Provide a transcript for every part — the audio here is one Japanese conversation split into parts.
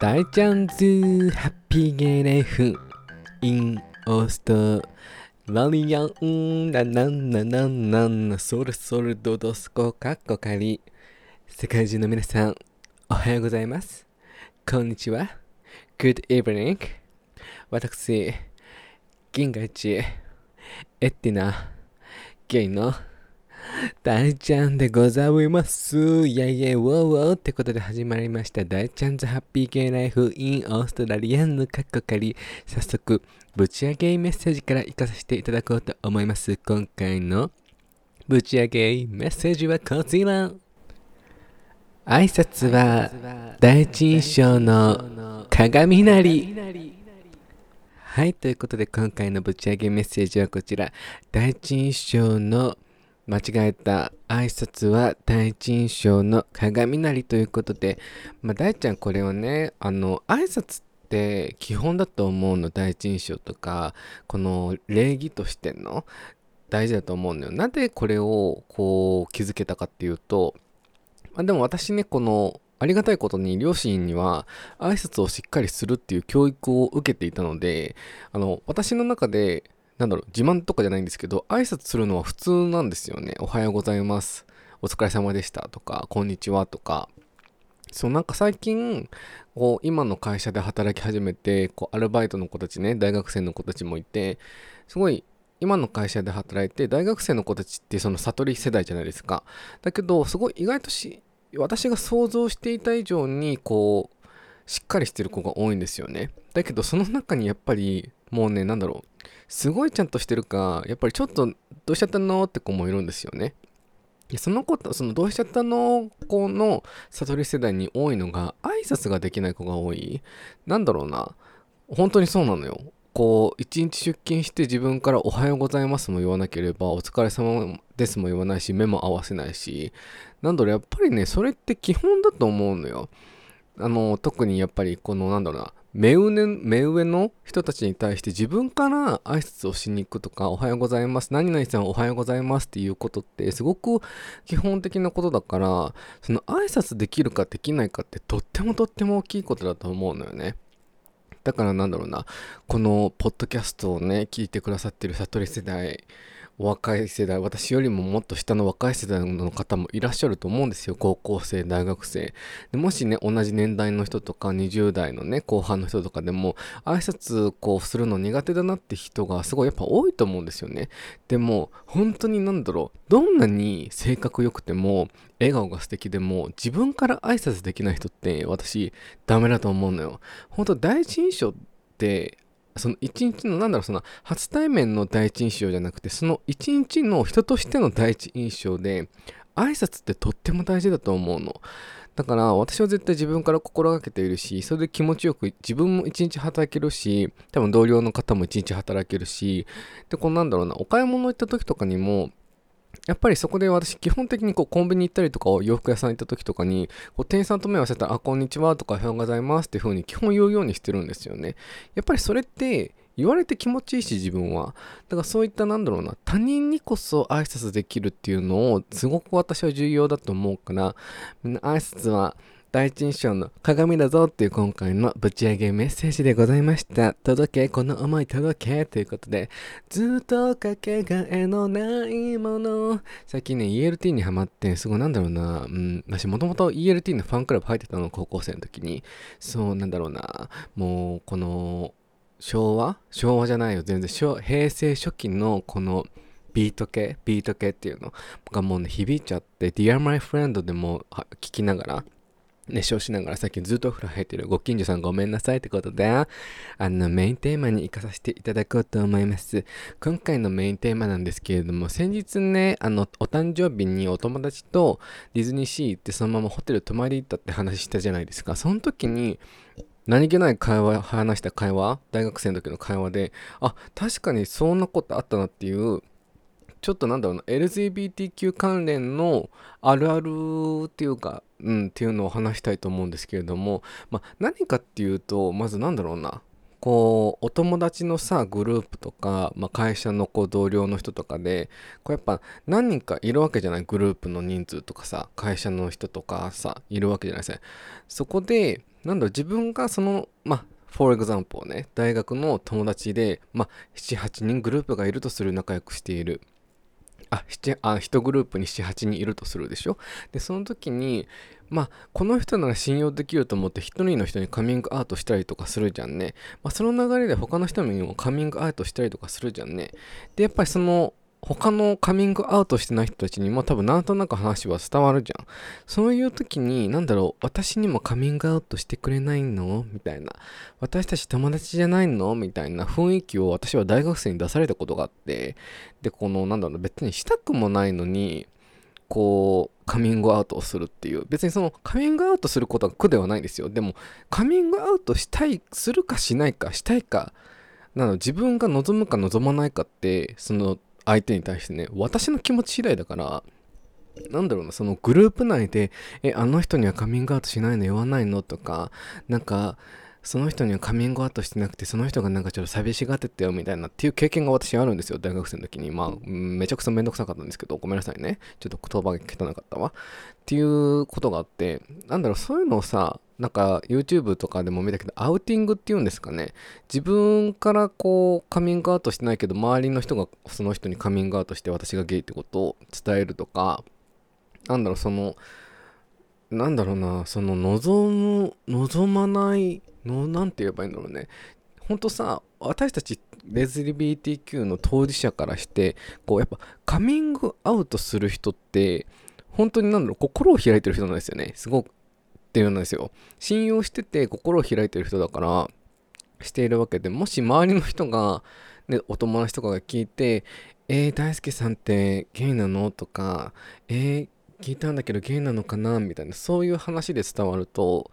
大チャンズハッピーゲーレフ。in オーストラリアン。ラナナナナナナ。ソルソルドドスコカッコカリ世界中の皆さんおはようございます。こんにちは。Good evening 私銀河一エッティナゲイの大ちゃんでございます。イェイイェイウォーウォーってことで始まりました。大ちゃんズハッピーゲイライフインオーストラリアンのカッコカリ。早速、ぶち上げメッセージから行かさせていただこうと思います。今回のぶち上げメッセージはこちら。挨拶は第一印象の鏡なり。はい、ということで今回のぶち上げメッセージはこちら。第一印象の間違えた挨拶は第一印象の鏡なりということで、まあ、大ちゃんこれはね、あの、挨拶って基本だと思うの、第一印象とか、この礼儀としての大事だと思うのよ。なんでこれをこう気づけたかっていうと、まあ、でも私ね、このありがたいことに両親には挨拶をしっかりするっていう教育を受けていたので、あの、私の中でなんだろう、自慢とかじゃないんですけど、挨拶するのは普通なんですよね。おはようございます。お疲れ様でしたとか、こんにちはとか。そうなんか最近、こう、今の会社で働き始めて、こう、アルバイトの子たちね、大学生の子たちもいて、すごい、今の会社で働いて、大学生の子たちってその悟り世代じゃないですか。だけど、すごい意外とし、私が想像していた以上に、こう、しっかりしてる子が多いんですよね。だけど、その中にやっぱり、もうね、なんだろう、すごいちゃんとしてるか、やっぱりちょっとどうしちゃったのって子もいるんですよね。その子と、そのどうしちゃったの子の悟り世代に多いのが、挨拶ができない子が多い。なんだろうな。本当にそうなのよ。こう、一日出勤して自分からおはようございますも言わなければ、お疲れ様ですも言わないし、目も合わせないし、なんだろう、やっぱりね、それって基本だと思うのよ。あの、特にやっぱりこの、なんだろうな、目上目上の人たちに対して自分から挨拶をしに行くとか、おはようございます。何々さんおはようございますっていうことってすごく基本的なことだから、その挨拶できるかできないかってとってもとっても大きいことだと思うのよね。だからなんだろうな、このポッドキャストをね、聞いてくださってる悟り世代、若い世代、私よりももっと下の若い世代の方もいらっしゃると思うんですよ。高校生、大学生。でもしね、同じ年代の人とか、20代のね、後半の人とかでも、挨拶こうするの苦手だなって人がすごいやっぱ多いと思うんですよね。でも、本当になんだろう、どんなに性格良くても、笑顔が素敵でも、自分から挨拶できない人って私、ダメだと思うのよ。本当第一印象って、その一日のなんだろうその初対面の第一印象じゃなくてその一日の人としての第一印象で挨拶ってとっても大事だと思うの。だから私は絶対自分から心がけているしそれで気持ちよく自分も一日働けるし多分同僚の方も一日働けるしでこんなんだろうなお買い物行った時とかにもやっぱりそこで私基本的にこうコンビニ行ったりとか洋服屋さん行った時とかにこう店員さんと目を合わせたら「あこんにちは」とか「おはようございます」っていう風に基本言うようにしてるんですよね。やっぱりそれって言われて気持ちいいし自分は。だからそういったなんだろうな他人にこそ挨拶できるっていうのをすごく私は重要だと思うからみんな挨拶は第一印象の鏡だぞっていう今回のぶち上げメッセージでございました。届け、この思い届けということで、ずっとかけがえのないもの。最近ね、ELT にハマって、すごいなんだろうな、うん、私もともと ELT のファンクラブ入ってたの、高校生の時に。そう、なんだろうな、もう、この、昭和？昭和じゃないよ、全然。平成初期のこの、ビート系？ビート系っていうのがもうね、響いちゃって、Dear My Friend でも聞きながら、熱唱しながら最近ずっとお風呂入ってるご近所さんごめんなさいってことで、あのメインテーマに行かさせていただこうと思います。今回のメインテーマなんですけれども、先日ね、あの、お誕生日にお友達とディズニーシー行ってそのままホテル泊まり行ったって話したじゃないですか。その時に、何気ない会話、話した会話、大学生の時の会話で、あ、確かにそんなことあったなっていうちょっとなんだろうな、LGBTQ 関連のあるあるっていうか、うん、っていうのを話したいと思うんですけれども、まあ、何かっていうと、まずなんだろうな、こうお友達のさグループとか、まあ、会社のこう同僚の人とかでこうやっぱ何人かいるわけじゃないグループの人数とかさ会社の人とかさいるわけじゃないですかそこでなんだろう自分がそのまあ for example ね大学の友達で、まあ、78人グループがいるとする仲良くしている。あ、7あ1グループに7、8人いるとするでしょ？で、その時に、まあ、この人なら信用できると思って1人の人にカミングアウトしたりとかするじゃんね。まあ、その流れで他の人にもカミングアウトしたりとかするじゃんね。で、やっぱりその他のカミングアウトしてない人たちにも多分なんとなく話は伝わるじゃん。そういう時に、なんだろう、私にもカミングアウトしてくれないの？みたいな。私たち友達じゃないの？みたいな雰囲気を私は大学生に出されたことがあって、で、この、なんだろう、別にしたくもないのに、こう、カミングアウトをするっていう。別にそのカミングアウトすることは苦ではないんですよ。でも、カミングアウトしたい、するかしないか、したいか、なの自分が望むか望まないかって、その相手に対してね、私の気持ち次第だから、なんだろうな、そのグループ内で、え、あの人にはカミングアウトしないの？言わないの？とか、なんか、その人にはカミングアウトしてなくて、その人がなんかちょっと寂しがってたよみたいなっていう経験が私あるんですよ、大学生の時に。まあ、めちゃくちゃめんどくさかったんですけど、ごめんなさいね。ちょっと言葉が汚かったわ。っていうことがあって、なんだろう、そういうのをさ、なんか YouTube とかでも見たけど、アウティングっていうんですかね。自分からこうカミングアウトしてないけど、周りの人がその人にカミングアウトして私がゲイってことを伝えるとか、なんだろう、その、なんだろうな、その望む、望まないの、なんて言えばいいんだろうね。ほんとさ、私たちレズリ BTQ の当事者からして、こうやっぱカミングアウトする人って、本当になんだろう、心を開いてる人なんですよね。すごくっていうんですよ。信用してて心を開いてる人だから、しているわけで、もし周りの人が、ね、お友達とかが聞いて、えー、大輔さんってゲイなの？とか、えー、聞いたんだけどゲイなのかな？みたいな、そういう話で伝わると、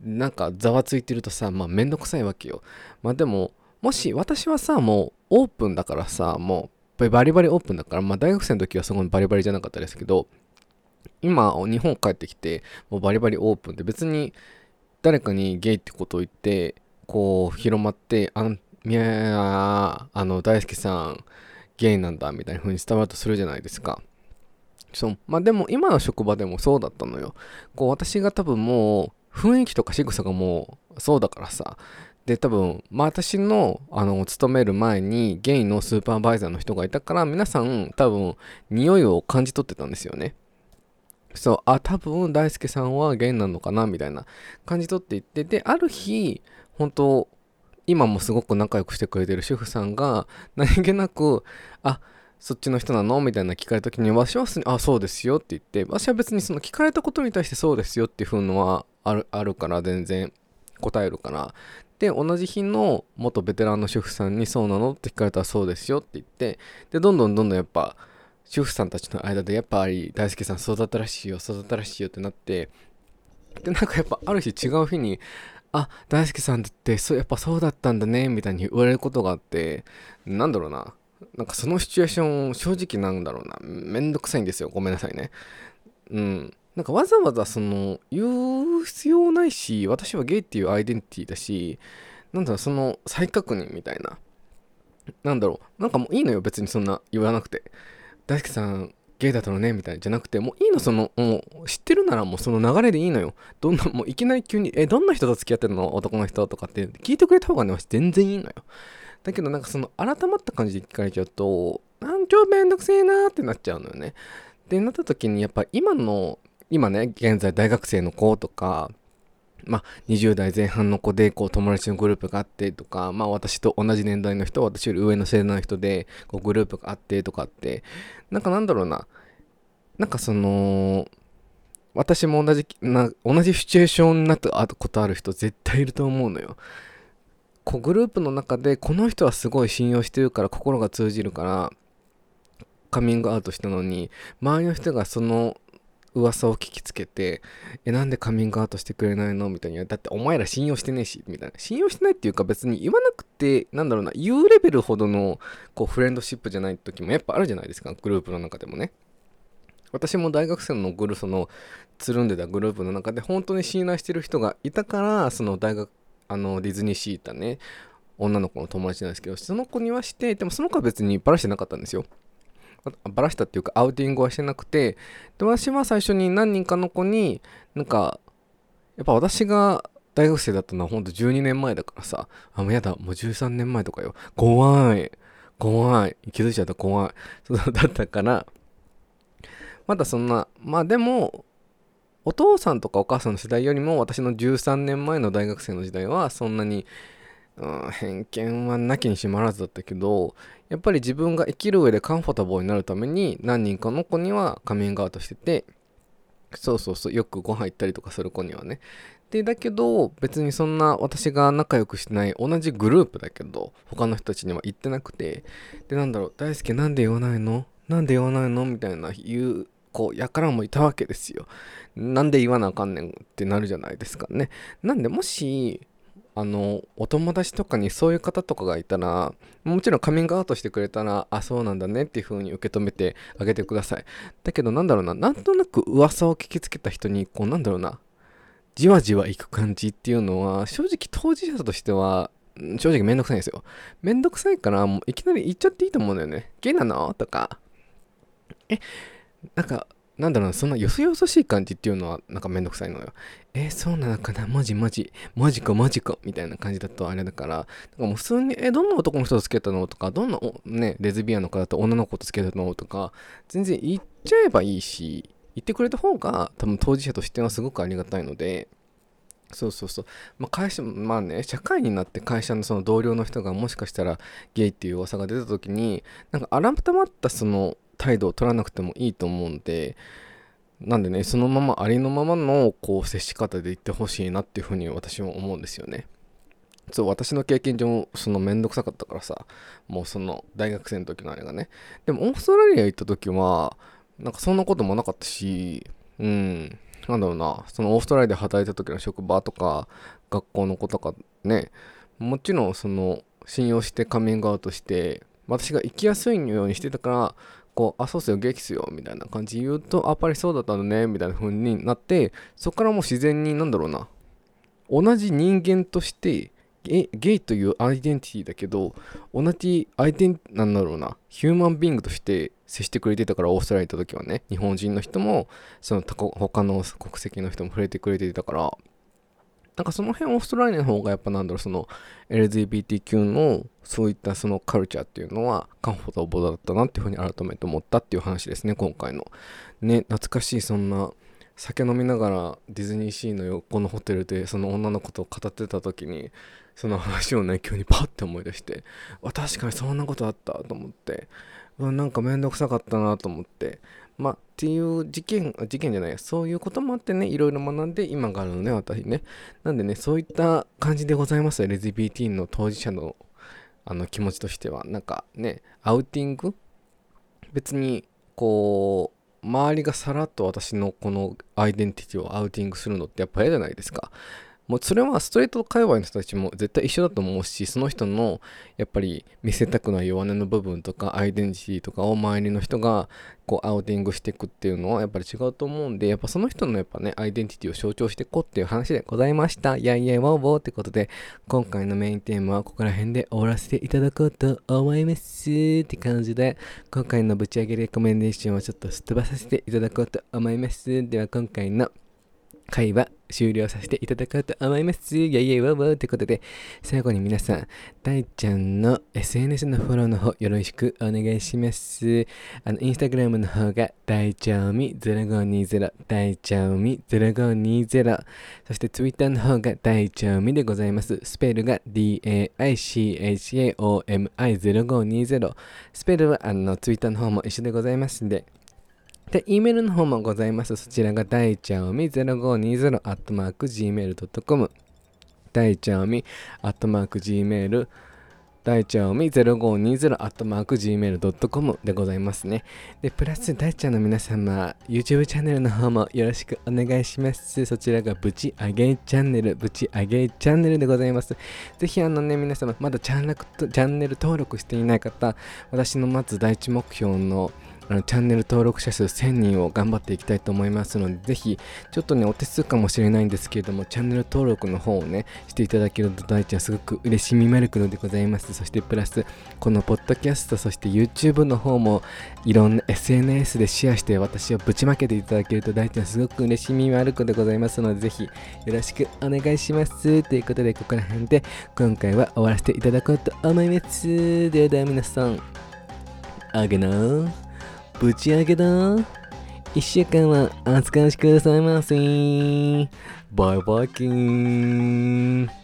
なんかざわついてるとさ、まあめんどくさいわけよ。まあでも、もし私はさ、もうオープンだからさ、もうバリバリオープンだから、まあ大学生の時はそこにバリバリじゃなかったですけど、今、日本帰ってきて、もうバリバリオープンで、別に誰かにゲイってことを言って、こう、広まって、あの、みやあの、大輔さん、ゲイなんだ、みたいな風に伝わるとするじゃないですか。そう。まあでも、今の職場でもそうだったのよ。こう、私が多分もう、雰囲気とか仕草がもう、そうだからさ。で、多分、まあ私の、あの、勤める前に、ゲイのスーパーバイザーの人がいたから、皆さん、多分、匂いを感じ取ってたんですよね。そう、あ、多分大輔さんはゲイなのかなみたいな感じ取っていって、で、ある日、本当今もすごく仲良くしてくれてる主婦さんが、何気なく、あ、そっちの人なのみたいな聞かれた時に、私はあ、そうですよって言って、私は別にその聞かれたことに対してそうですよっていう風のはあるあるから、全然答えるから。で、同じ日の元ベテランの主婦さんにそうなのって聞かれたらそうですよって言って、で、どんどんどんどんやっぱ、主婦さんたちの間でやっぱり大輔さん育ったらしいよ育ったらしいよってなってでなんかやっぱある日違う日にあ大輔さんってそうやっぱそうだったんだねみたいに言われることがあってなんだろうな。なんかそのシチュエーション正直なんだろうな。めんどくさいんですよ。ごめんなさいね。うん。なんかわざわざその言う必要ないし私はゲイっていうアイデンティティだしなんだろうその再確認みたいな。なんだろう。なんかもういいのよ。別にそんな言わなくて。大輔さんゲイだったのねみたいじゃなくてもういいのそのもう知ってるならもうその流れでいいのよ。どんなもういきなり急にえどんな人と付き合ってるの？男の人とかって聞いてくれた方がね私全然いいのよ。だけどなんかその改まった感じで聞かれちゃうとなんちょめんどくせえなってなっちゃうのよね。でなった時にやっぱ今の今ね現在大学生の子とかまあ、20代前半の子でこう友達のグループがあってとか、まあ、私と同じ年代の人私より上の世代の人でこうグループがあってとかってなんかなんだろうななんかその私も同じな同じシチュエーションになったことある人絶対いると思うのよ。こうグループの中でこの人はすごい信用してるから心が通じるからカミングアウトしたのに周りの人がその噂を聞きつけて、え、なんでカミングアウトしてくれないの？みたいに。だってお前ら信用してねえし、みたいな。信用してないっていうか別に言わなくて、なんだろうな、言うレベルほどの、こう、フレンドシップじゃない時もやっぱあるじゃないですか、グループの中でもね。私も大学生のグルその、つるんでたグループの中で本当に信頼してる人がいたから、その大学、あの、ディズニーシータね、女の子の友達なんですけどその子にはしてでもその子は別にバラしてなかったんですよバラしたっていうかアウティングはしてなくてで私は最初に何人かの子になんかやっぱ私が大学生だったのはほんと12年前だからさあもうやだもう13年前とかよ。怖い。怖い。気づいちゃった。怖い。そうだったからまだそんなまあでもお父さんとかお母さんの世代よりも私の13年前の大学生の時代はそんなに、うん、偏見はなきにしもあらずだったけどやっぱり自分が生きる上でカンフォタブルになるために何人かの子にはカミングアウトしててそうそうそうよくご飯行ったりとかする子にはね。でだけど別にそんな私が仲良くしてない同じグループだけど他の人たちには言ってなくてでなんだろう大輔なんで言わないの？なんで言わないの？みたいな言う子やからもいたわけですよ。なんで言わなあかんねんってなるじゃないですかね。なんでもしあのお友達とかにそういう方とかがいたらもちろんカミングアウトしてくれたらあそうなんだねっていう風に受け止めてあげてください。だけどなんだろうななんとなく噂を聞きつけた人にこうなんだろうなじわじわいく感じっていうのは正直当事者としては正直めんどくさいんですよ。めんどくさいからもういきなり言っちゃっていいと思うんだよね。ゲイなの？とか。えなんかなんだろう、そんなよそよそしい感じっていうのはなんかめんどくさいのよ。えー、そうなのかなマジマジ。マジかマジか。みたいな感じだとあれだから、なんかもう普通に、えー、どんな男の人と付き合ったのとか、どんなね、レズビアンの方と女の子と付き合ったのとか、全然言っちゃえばいいし、言ってくれた方が多分当事者としてはすごくありがたいので、そうそうそう。まあ、会社、まあね、社会になって会社のその同僚の人がもしかしたらゲイっていう噂が出た時に、なんか改まったその態度を取らなくてもいいと思うんで、なんでね、そのままありのままのこう接し方でいってほしいなっていうふうに私も思うんですよね。そう、私の経験上、そのめんどくさかったからさ、もうその大学生の時のあれがね。でもオーストラリア行った時は、なんかそんなこともなかったし、うん、なんだろうな、そのオーストラリアで働いた時の職場とか、学校の子とかね、もちろんその信用してカミングアウトして、私が生きやすいようにしてたから、こう、あ、そうっすよ、元気っすよ、みたいな感じ言うと、やっぱりそうだったのね、みたいな風になって、そこからもう自然に、なんだろうな、同じ人間として、ゲイというアイデンティティだけど、同じアイデン、なんだろうな、ヒューマンビングとして接してくれてたから、オーストラリア行った時はね、日本人の人も、その他の国籍の人も触れてくれていたから、なんかその辺オーストラリアの方がやっぱなんだろうその LGBTQ のそういったそのカルチャーっていうのはカンフォタブルだったなっていうふうに改めて思ったっていう話ですね今回の。ね懐かしいそんな酒飲みながらディズニーシーの横のホテルでその女の子と語ってた時にその話をね急にパッて思い出して確かにそんなことあったと思って。うわなんかめんどくさかったなと思ってまあ、っていう事件、事件じゃない、そういうこともあってね、いろいろ学んで今があるのね、私ね。なんでね、そういった感じでございます、LGBT の当事者のあの気持ちとしては。なんかね、アウティング？別に、こう、周りがさらっと私のこのアイデンティティをアウティングするのってやっぱ嫌じゃないですか。もうそれはストレート界隈の人たちも絶対一緒だと思うし、その人のやっぱり見せたくない弱音の部分とかアイデンティティとかを周りの人がこうアウティングしていくっていうのはやっぱり違うと思うんで、やっぱその人のやっぱね、アイデンティティを象徴していこうっていう話でございました。いやいや、ウォーウォーってことで、今回のメインテーマはここら辺で終わらせていただこうと思いますって感じで、今回のぶち上げレコメンデーションをちょっとすっ飛ばさせていただこうと思います。では今回の会話終了させていただこうと思います。イェイイェイワーワーってことで、最後に皆さん、大ちゃんの SNS のフォローの方よろしくお願いします。あの、インスタグラムの方が、大ちゃんみ0520、大ちゃんみ0520、そしてツイッターの方が、大ちゃんみでございます。スペルが DAICHAOMI0520。スペルは、あの、ツイッターの方も一緒でございますんで、で、E メールの方もございます。そちらが大ちゃんみ0520アットマーク Gmail.com 大ちゃんみアットマーク Gmail 大ちゃんみ0520アットマーク Gmail.com でございますね。で、プラス大ちゃんの皆様、YouTube チャンネルの方もよろしくお願いします。そちらがブチ上げチャンネル、ブチ上げチャンネルでございます。ぜひあのね、皆様、まだチャンネル登録していない方、私のまず第一目標のあのチャンネル登録者数1000人を頑張っていきたいと思いますので、ぜひ、ちょっとね、お手数かもしれないんですけれども、チャンネル登録の方をね、していただけると大ちゃんすごく嬉しみまるくのでございます。そしてプラス、このポッドキャスト、そして YouTube の方も、いろんな SNS でシェアして私をぶちまけていただけると大ちゃんすごく嬉しみまるくでございますので、ぜひよろしくお願いします。ということで、ここら辺で今回は終わらせていただこうと思います。ではでは皆さん、あげなぶち上げだ一週間はお疲れしくださいませ。バイバイキーン。